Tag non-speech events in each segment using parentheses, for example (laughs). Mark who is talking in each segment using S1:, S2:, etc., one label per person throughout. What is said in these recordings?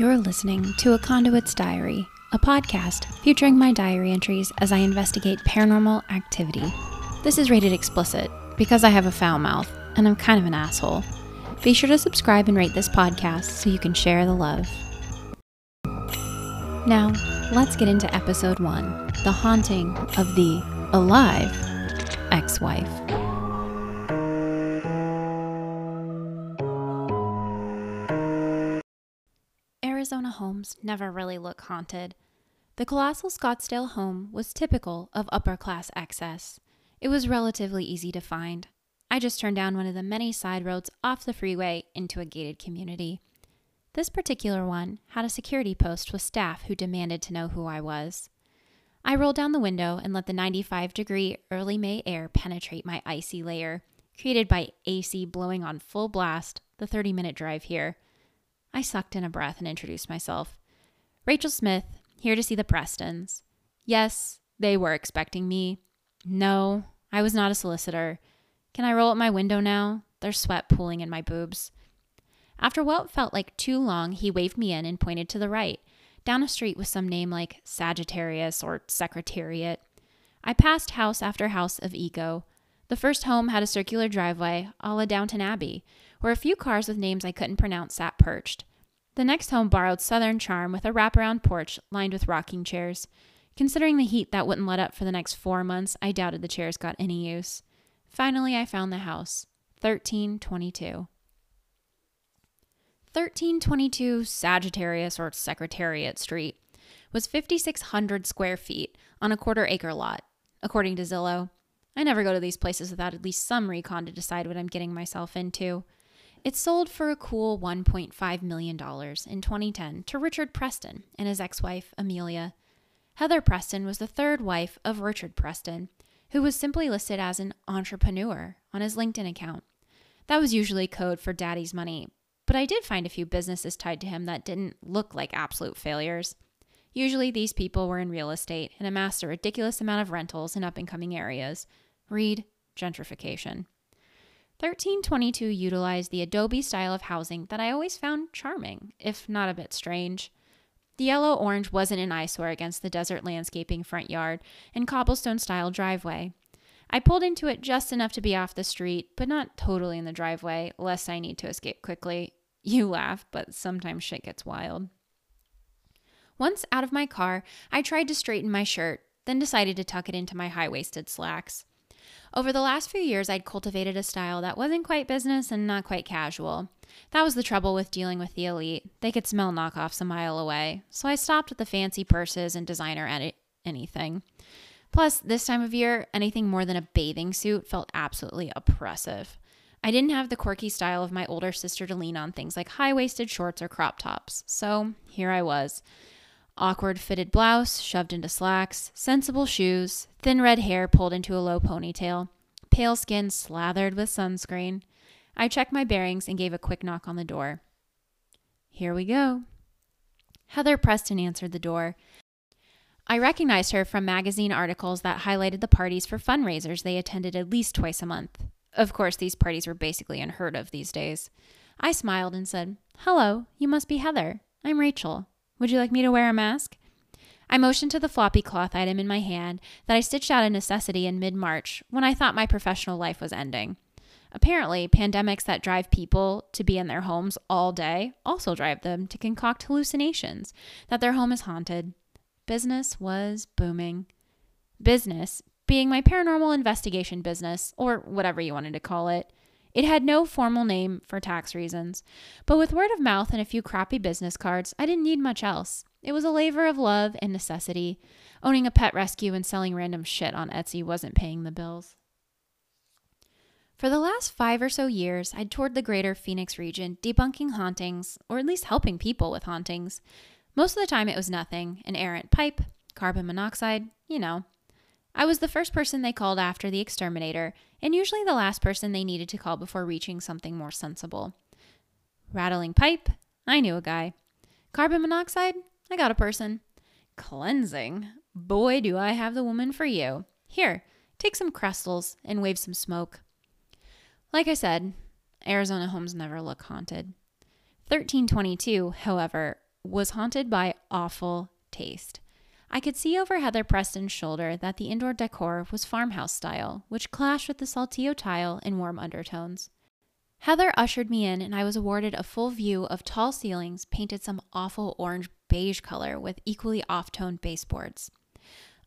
S1: You're listening to A Conduit's Diary, a podcast featuring my diary entries as I investigate paranormal activity. This is rated explicit because I have a foul mouth and I'm kind of an asshole. Be sure to subscribe and rate this podcast so you can share the love. Now, let's get into episode one The Haunting of the Alive Ex Wife. Arizona homes never really look haunted. The colossal Scottsdale home was typical of upper class excess. It was relatively easy to find. I just turned down one of the many side roads off the freeway into a gated community. This particular one had a security post with staff who demanded to know who I was. I rolled down the window and let the 95 degree early May air penetrate my icy layer, created by AC blowing on full blast the 30 minute drive here. I sucked in a breath and introduced myself. Rachel Smith, here to see the Prestons. Yes, they were expecting me. No, I was not a solicitor. Can I roll up my window now? There's sweat pooling in my boobs. After what felt like too long, he waved me in and pointed to the right, down a street with some name like Sagittarius or Secretariat. I passed house after house of ego. The first home had a circular driveway, a la Downton Abbey, where a few cars with names I couldn't pronounce sat perched. The next home borrowed Southern charm with a wraparound porch lined with rocking chairs. Considering the heat that wouldn't let up for the next four months, I doubted the chairs got any use. Finally, I found the house 1322. 1322 Sagittarius or Secretariat Street was 5,600 square feet on a quarter acre lot, according to Zillow. I never go to these places without at least some recon to decide what I'm getting myself into. It sold for a cool $1.5 million in 2010 to Richard Preston and his ex wife, Amelia. Heather Preston was the third wife of Richard Preston, who was simply listed as an entrepreneur on his LinkedIn account. That was usually code for daddy's money, but I did find a few businesses tied to him that didn't look like absolute failures. Usually, these people were in real estate and amassed a ridiculous amount of rentals in up and coming areas. Read gentrification. 1322 utilized the Adobe style of housing that I always found charming, if not a bit strange. The yellow orange wasn't an eyesore against the desert landscaping front yard and cobblestone style driveway. I pulled into it just enough to be off the street, but not totally in the driveway, lest I need to escape quickly. (laughs) You laugh, but sometimes shit gets wild. Once out of my car, I tried to straighten my shirt, then decided to tuck it into my high waisted slacks. Over the last few years, I'd cultivated a style that wasn't quite business and not quite casual. That was the trouble with dealing with the elite. They could smell knockoffs a mile away, so I stopped with the fancy purses and designer edi- anything. Plus, this time of year, anything more than a bathing suit felt absolutely oppressive. I didn't have the quirky style of my older sister to lean on things like high waisted shorts or crop tops, so here I was. Awkward fitted blouse shoved into slacks, sensible shoes, thin red hair pulled into a low ponytail, pale skin slathered with sunscreen. I checked my bearings and gave a quick knock on the door. Here we go. Heather Preston answered the door. I recognized her from magazine articles that highlighted the parties for fundraisers they attended at least twice a month. Of course, these parties were basically unheard of these days. I smiled and said, Hello, you must be Heather. I'm Rachel. Would you like me to wear a mask? I motioned to the floppy cloth item in my hand that I stitched out of necessity in mid March when I thought my professional life was ending. Apparently, pandemics that drive people to be in their homes all day also drive them to concoct hallucinations that their home is haunted. Business was booming. Business being my paranormal investigation business, or whatever you wanted to call it. It had no formal name for tax reasons, but with word of mouth and a few crappy business cards, I didn't need much else. It was a labor of love and necessity. Owning a pet rescue and selling random shit on Etsy wasn't paying the bills. For the last five or so years, I'd toured the greater Phoenix region debunking hauntings, or at least helping people with hauntings. Most of the time, it was nothing an errant pipe, carbon monoxide, you know, I was the first person they called after the exterminator, and usually the last person they needed to call before reaching something more sensible. Rattling pipe, I knew a guy. Carbon monoxide, I got a person. Cleansing, boy, do I have the woman for you. Here, take some crystals and wave some smoke. Like I said, Arizona homes never look haunted. 1322, however, was haunted by awful taste. I could see over Heather Preston's shoulder that the indoor decor was farmhouse style, which clashed with the saltillo tile and warm undertones. Heather ushered me in, and I was awarded a full view of tall ceilings painted some awful orange beige color with equally off toned baseboards.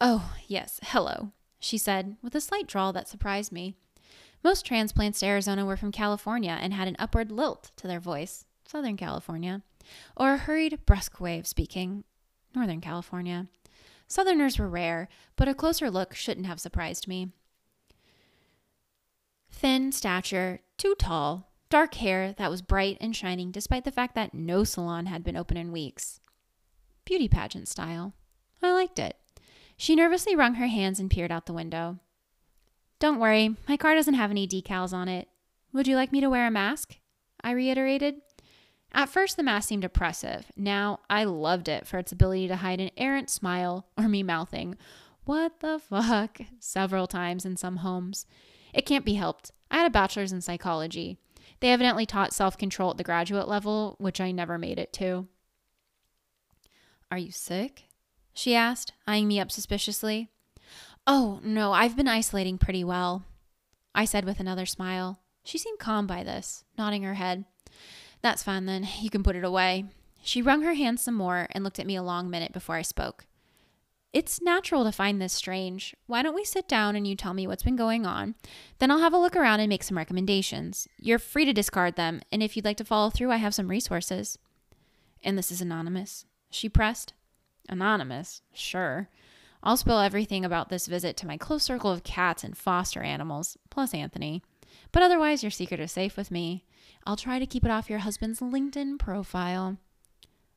S1: Oh, yes, hello, she said, with a slight drawl that surprised me. Most transplants to Arizona were from California and had an upward lilt to their voice, Southern California, or a hurried, brusque way of speaking, Northern California. Southerners were rare, but a closer look shouldn't have surprised me. Thin stature, too tall, dark hair that was bright and shining despite the fact that no salon had been open in weeks. Beauty pageant style. I liked it. She nervously wrung her hands and peered out the window. Don't worry, my car doesn't have any decals on it. Would you like me to wear a mask? I reiterated. At first, the mask seemed oppressive. Now, I loved it for its ability to hide an errant smile (laughs) or me mouthing, What the fuck? several times in some homes. It can't be helped. I had a bachelor's in psychology. They evidently taught self control at the graduate level, which I never made it to. Are you sick? She asked, eyeing me up suspiciously. Oh, no, I've been isolating pretty well, I said with another smile. She seemed calm by this, nodding her head. That's fine then. You can put it away. She wrung her hands some more and looked at me a long minute before I spoke. It's natural to find this strange. Why don't we sit down and you tell me what's been going on? Then I'll have a look around and make some recommendations. You're free to discard them, and if you'd like to follow through, I have some resources. And this is anonymous. She pressed. Anonymous? Sure. I'll spill everything about this visit to my close circle of cats and foster animals, plus Anthony. But otherwise, your secret is safe with me. I'll try to keep it off your husband's LinkedIn profile.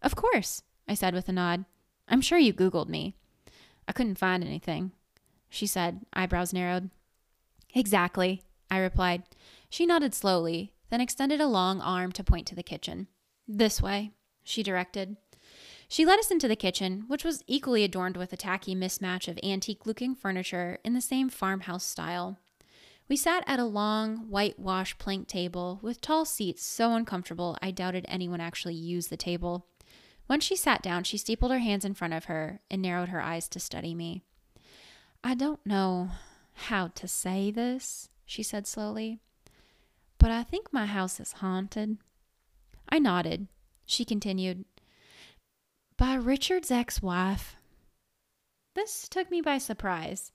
S1: Of course, I said with a nod. I'm sure you Googled me. I couldn't find anything, she said, eyebrows narrowed. Exactly, I replied. She nodded slowly, then extended a long arm to point to the kitchen. This way, she directed. She led us into the kitchen, which was equally adorned with a tacky mismatch of antique looking furniture in the same farmhouse style. We sat at a long, whitewashed plank table with tall seats so uncomfortable I doubted anyone actually used the table. Once she sat down, she stapled her hands in front of her and narrowed her eyes to study me. I don't know how to say this, she said slowly, but I think my house is haunted. I nodded. She continued, by Richard's ex wife. This took me by surprise.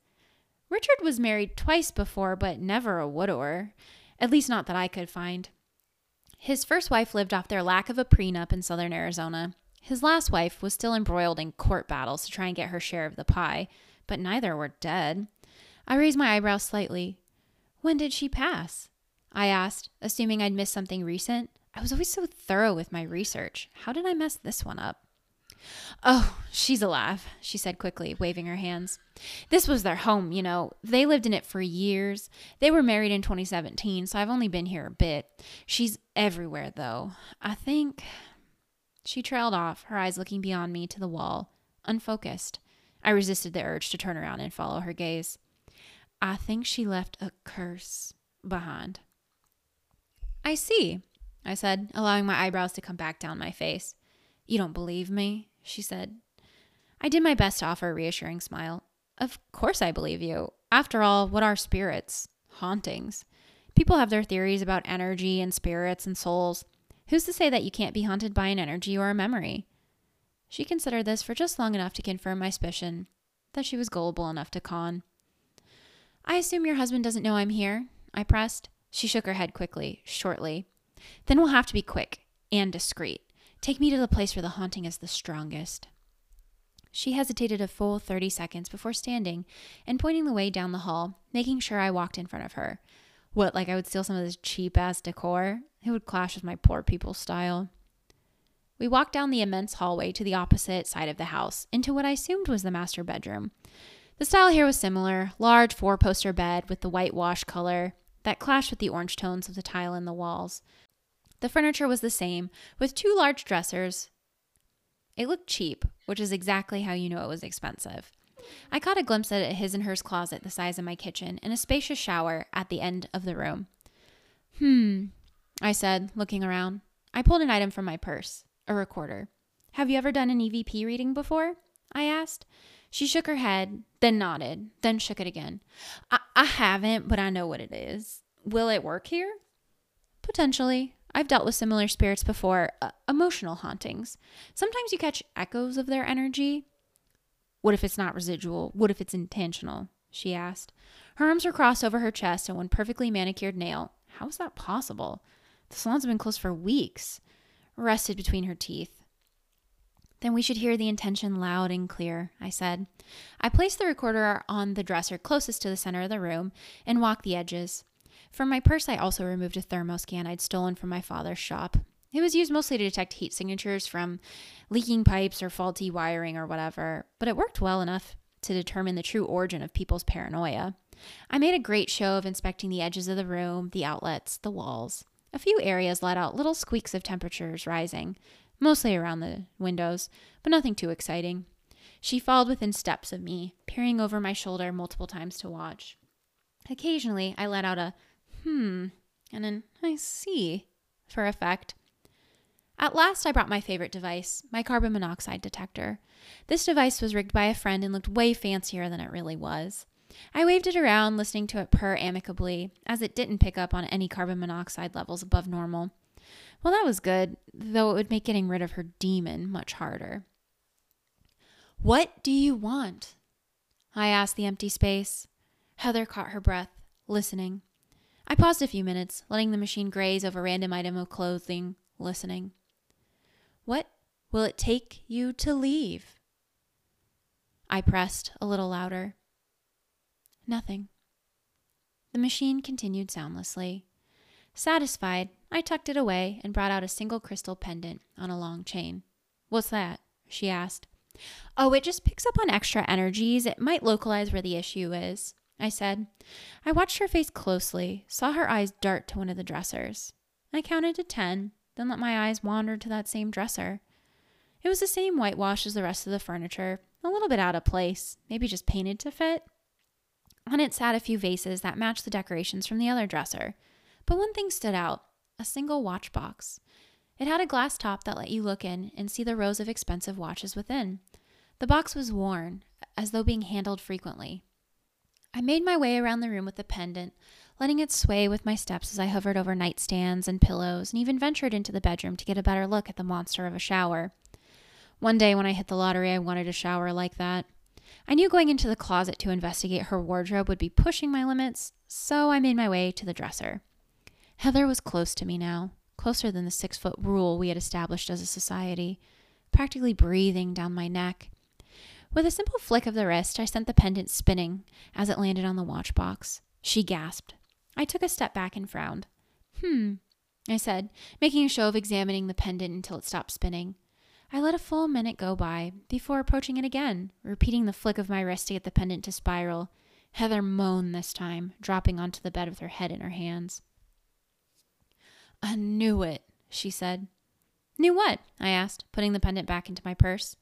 S1: Richard was married twice before, but never a widower, at least not that I could find. His first wife lived off their lack of a prenup in southern Arizona. His last wife was still embroiled in court battles to try and get her share of the pie, but neither were dead. I raised my eyebrows slightly. When did she pass? I asked, assuming I'd missed something recent. I was always so thorough with my research. How did I mess this one up? Oh, she's alive, she said quickly, waving her hands. This was their home, you know. They lived in it for years. They were married in 2017, so I've only been here a bit. She's everywhere, though. I think. She trailed off, her eyes looking beyond me to the wall, unfocused. I resisted the urge to turn around and follow her gaze. I think she left a curse behind. I see, I said, allowing my eyebrows to come back down my face. You don't believe me? She said. I did my best to offer a reassuring smile. Of course, I believe you. After all, what are spirits? Hauntings. People have their theories about energy and spirits and souls. Who's to say that you can't be haunted by an energy or a memory? She considered this for just long enough to confirm my suspicion that she was gullible enough to con. I assume your husband doesn't know I'm here? I pressed. She shook her head quickly, shortly. Then we'll have to be quick and discreet. Take me to the place where the haunting is the strongest. She hesitated a full 30 seconds before standing and pointing the way down the hall, making sure I walked in front of her. What, like I would steal some of this cheap ass decor? It would clash with my poor people's style. We walked down the immense hallway to the opposite side of the house, into what I assumed was the master bedroom. The style here was similar large four poster bed with the whitewash color that clashed with the orange tones of the tile in the walls. The furniture was the same, with two large dressers. It looked cheap, which is exactly how you know it was expensive. I caught a glimpse at his and hers closet the size of my kitchen and a spacious shower at the end of the room. Hmm, I said, looking around. I pulled an item from my purse a recorder. Have you ever done an EVP reading before? I asked. She shook her head, then nodded, then shook it again. I, I haven't, but I know what it is. Will it work here? Potentially. I've dealt with similar spirits before, uh, emotional hauntings. Sometimes you catch echoes of their energy. What if it's not residual? What if it's intentional? She asked. Her arms were crossed over her chest and one perfectly manicured nail. How is that possible? The salon's been closed for weeks. Rested between her teeth. Then we should hear the intention loud and clear, I said. I placed the recorder on the dresser closest to the center of the room and walked the edges. From my purse, I also removed a thermoscan I'd stolen from my father's shop. It was used mostly to detect heat signatures from leaking pipes or faulty wiring or whatever, but it worked well enough to determine the true origin of people's paranoia. I made a great show of inspecting the edges of the room, the outlets, the walls. A few areas let out little squeaks of temperatures rising, mostly around the windows, but nothing too exciting. She followed within steps of me, peering over my shoulder multiple times to watch. Occasionally, I let out a hmm and an I see for effect. At last, I brought my favorite device, my carbon monoxide detector. This device was rigged by a friend and looked way fancier than it really was. I waved it around, listening to it purr amicably, as it didn't pick up on any carbon monoxide levels above normal. Well, that was good, though it would make getting rid of her demon much harder. What do you want? I asked the empty space. Heather caught her breath, listening. I paused a few minutes, letting the machine graze over random item of clothing, listening. What will it take you to leave? I pressed a little louder. Nothing. The machine continued soundlessly. Satisfied, I tucked it away and brought out a single crystal pendant on a long chain. What's that? she asked. Oh, it just picks up on extra energies. It might localize where the issue is, I said. I watched her face closely, saw her eyes dart to one of the dressers. I counted to ten, then let my eyes wander to that same dresser. It was the same whitewash as the rest of the furniture, a little bit out of place, maybe just painted to fit. On it sat a few vases that matched the decorations from the other dresser. But one thing stood out a single watch box. It had a glass top that let you look in and see the rows of expensive watches within. The box was worn, as though being handled frequently. I made my way around the room with the pendant, letting it sway with my steps as I hovered over nightstands and pillows, and even ventured into the bedroom to get a better look at the monster of a shower. One day when I hit the lottery, I wanted a shower like that. I knew going into the closet to investigate her wardrobe would be pushing my limits, so I made my way to the dresser. Heather was close to me now, closer than the six foot rule we had established as a society, practically breathing down my neck. With a simple flick of the wrist, I sent the pendant spinning as it landed on the watch box. She gasped. I took a step back and frowned. Hmm, I said, making a show of examining the pendant until it stopped spinning. I let a full minute go by before approaching it again, repeating the flick of my wrist to get the pendant to spiral. Heather moaned this time, dropping onto the bed with her head in her hands. I knew it, she said. Knew what? I asked, putting the pendant back into my purse.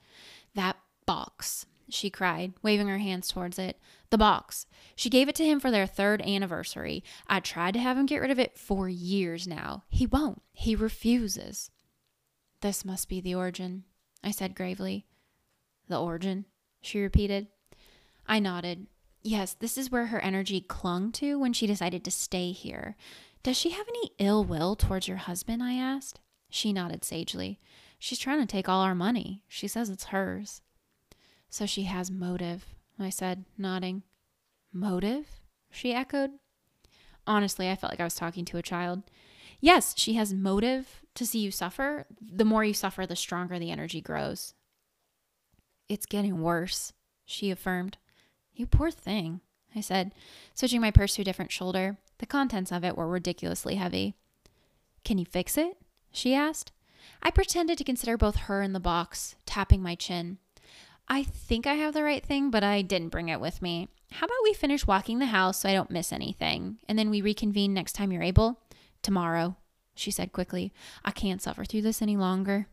S1: That box, she cried, waving her hands towards it. The box. She gave it to him for their third anniversary. I tried to have him get rid of it for years now. He won't. He refuses. This must be the origin, I said gravely. The origin, she repeated. I nodded. Yes, this is where her energy clung to when she decided to stay here. Does she have any ill will towards your husband? I asked. She nodded sagely. She's trying to take all our money. She says it's hers. So she has motive, I said, nodding. Motive? She echoed. Honestly, I felt like I was talking to a child. Yes, she has motive to see you suffer. The more you suffer, the stronger the energy grows. It's getting worse, she affirmed. You poor thing, I said, switching my purse to a different shoulder. The contents of it were ridiculously heavy. Can you fix it? she asked. I pretended to consider both her and the box, tapping my chin. I think I have the right thing, but I didn't bring it with me. How about we finish walking the house so I don't miss anything, and then we reconvene next time you're able? Tomorrow, she said quickly. I can't suffer through this any longer.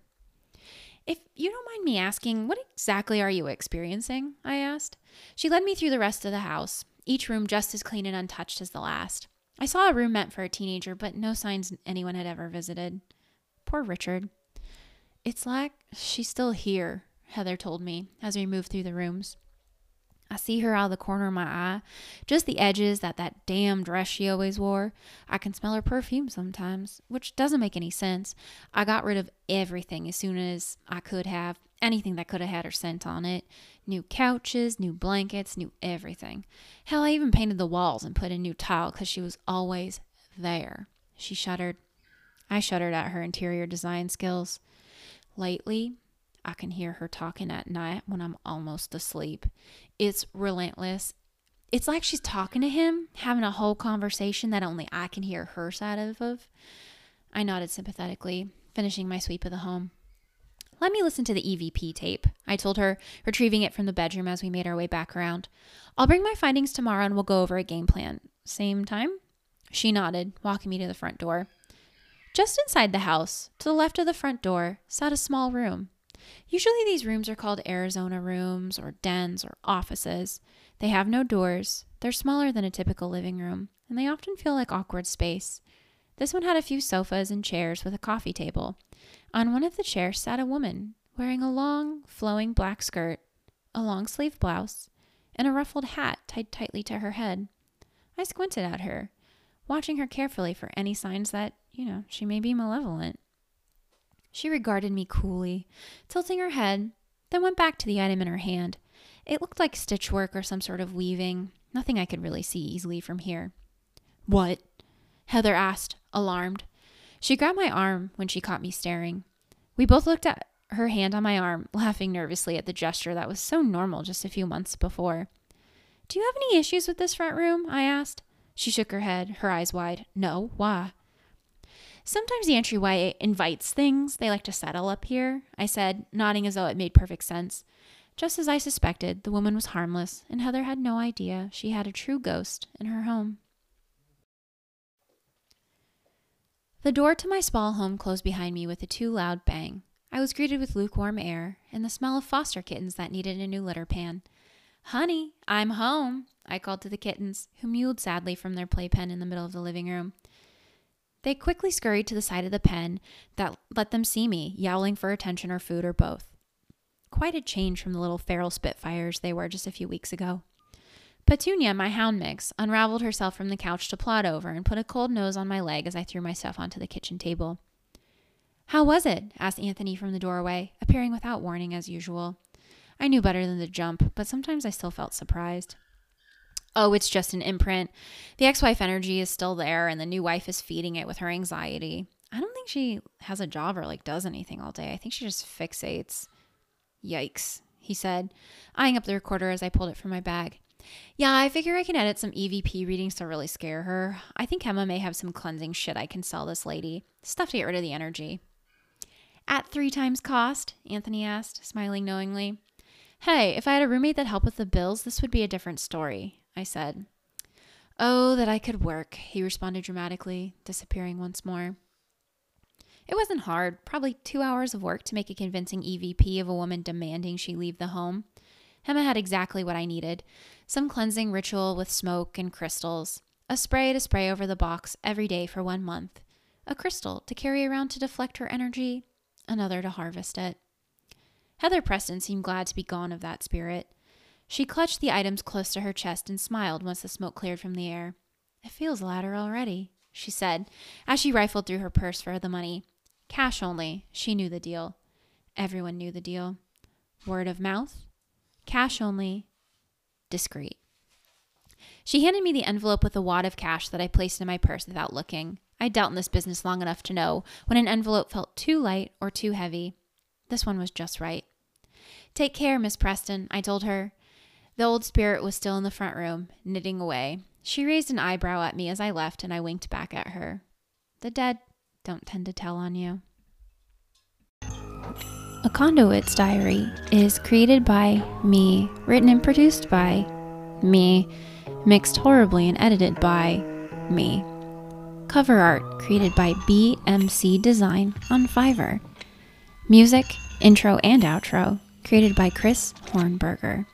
S1: If you don't mind me asking, what exactly are you experiencing? I asked. She led me through the rest of the house, each room just as clean and untouched as the last. I saw a room meant for a teenager, but no signs anyone had ever visited. Poor Richard. It's like she's still here, Heather told me as we moved through the rooms. I see her out of the corner of my eye, just the edges that that damn dress she always wore. I can smell her perfume sometimes, which doesn't make any sense. I got rid of everything as soon as I could have, anything that could have had her scent on it. New couches, new blankets, new everything. Hell, I even painted the walls and put in new tile because she was always there. She shuddered. I shuddered at her interior design skills. Lately, I can hear her talking at night when I'm almost asleep. It's relentless. It's like she's talking to him, having a whole conversation that only I can hear her side of. I nodded sympathetically, finishing my sweep of the home. Let me listen to the EVP tape, I told her, retrieving it from the bedroom as we made our way back around. I'll bring my findings tomorrow and we'll go over a game plan. Same time? She nodded, walking me to the front door. Just inside the house, to the left of the front door, sat a small room. Usually, these rooms are called Arizona rooms or dens or offices. They have no doors, they're smaller than a typical living room, and they often feel like awkward space. This one had a few sofas and chairs with a coffee table. On one of the chairs sat a woman wearing a long, flowing black skirt, a long sleeved blouse, and a ruffled hat tied tightly to her head. I squinted at her, watching her carefully for any signs that, you know, she may be malevolent. She regarded me coolly, tilting her head, then went back to the item in her hand. It looked like stitchwork or some sort of weaving, nothing I could really see easily from here. What? Heather asked, alarmed. She grabbed my arm when she caught me staring. We both looked at her hand on my arm, laughing nervously at the gesture that was so normal just a few months before. Do you have any issues with this front room? I asked. She shook her head, her eyes wide. No, why? Sometimes the entryway invites things. They like to settle up here, I said, nodding as though it made perfect sense. Just as I suspected, the woman was harmless, and Heather had no idea she had a true ghost in her home. The door to my small home closed behind me with a too loud bang. I was greeted with lukewarm air and the smell of foster kittens that needed a new litter pan. Honey, I'm home, I called to the kittens, who mewed sadly from their playpen in the middle of the living room. They quickly scurried to the side of the pen that let them see me, yowling for attention or food or both. Quite a change from the little feral spitfires they were just a few weeks ago. Petunia, my hound mix, unraveled herself from the couch to plod over and put a cold nose on my leg as I threw myself onto the kitchen table. How was it? asked Anthony from the doorway, appearing without warning as usual. I knew better than to jump, but sometimes I still felt surprised oh, it's just an imprint. The ex wife energy is still there, and the new wife is feeding it with her anxiety. I don't think she has a job or like does anything all day. I think she just fixates. Yikes, he said, eyeing up the recorder as I pulled it from my bag. Yeah, I figure I can edit some EVP readings to really scare her. I think Emma may have some cleansing shit I can sell this lady. Stuff to get rid of the energy. At three times cost? Anthony asked, smiling knowingly. Hey, if I had a roommate that helped with the bills, this would be a different story. I said. Oh, that I could work, he responded dramatically, disappearing once more. It wasn't hard, probably two hours of work to make a convincing EVP of a woman demanding she leave the home. Emma had exactly what I needed some cleansing ritual with smoke and crystals, a spray to spray over the box every day for one month, a crystal to carry around to deflect her energy, another to harvest it. Heather Preston seemed glad to be gone of that spirit. She clutched the items close to her chest and smiled once the smoke cleared from the air. It feels lighter already, she said, as she rifled through her purse for the money. Cash only. She knew the deal. Everyone knew the deal. Word of mouth. Cash only. Discreet. She handed me the envelope with a wad of cash that I placed in my purse without looking. I dealt in this business long enough to know when an envelope felt too light or too heavy. This one was just right. Take care, Miss Preston, I told her. The old spirit was still in the front room, knitting away. She raised an eyebrow at me as I left, and I winked back at her. The dead don't tend to tell on you. A Conduit's Diary is created by me, written and produced by me, mixed horribly and edited by me. Cover art created by BMC Design on Fiverr. Music, intro, and outro created by Chris Hornberger.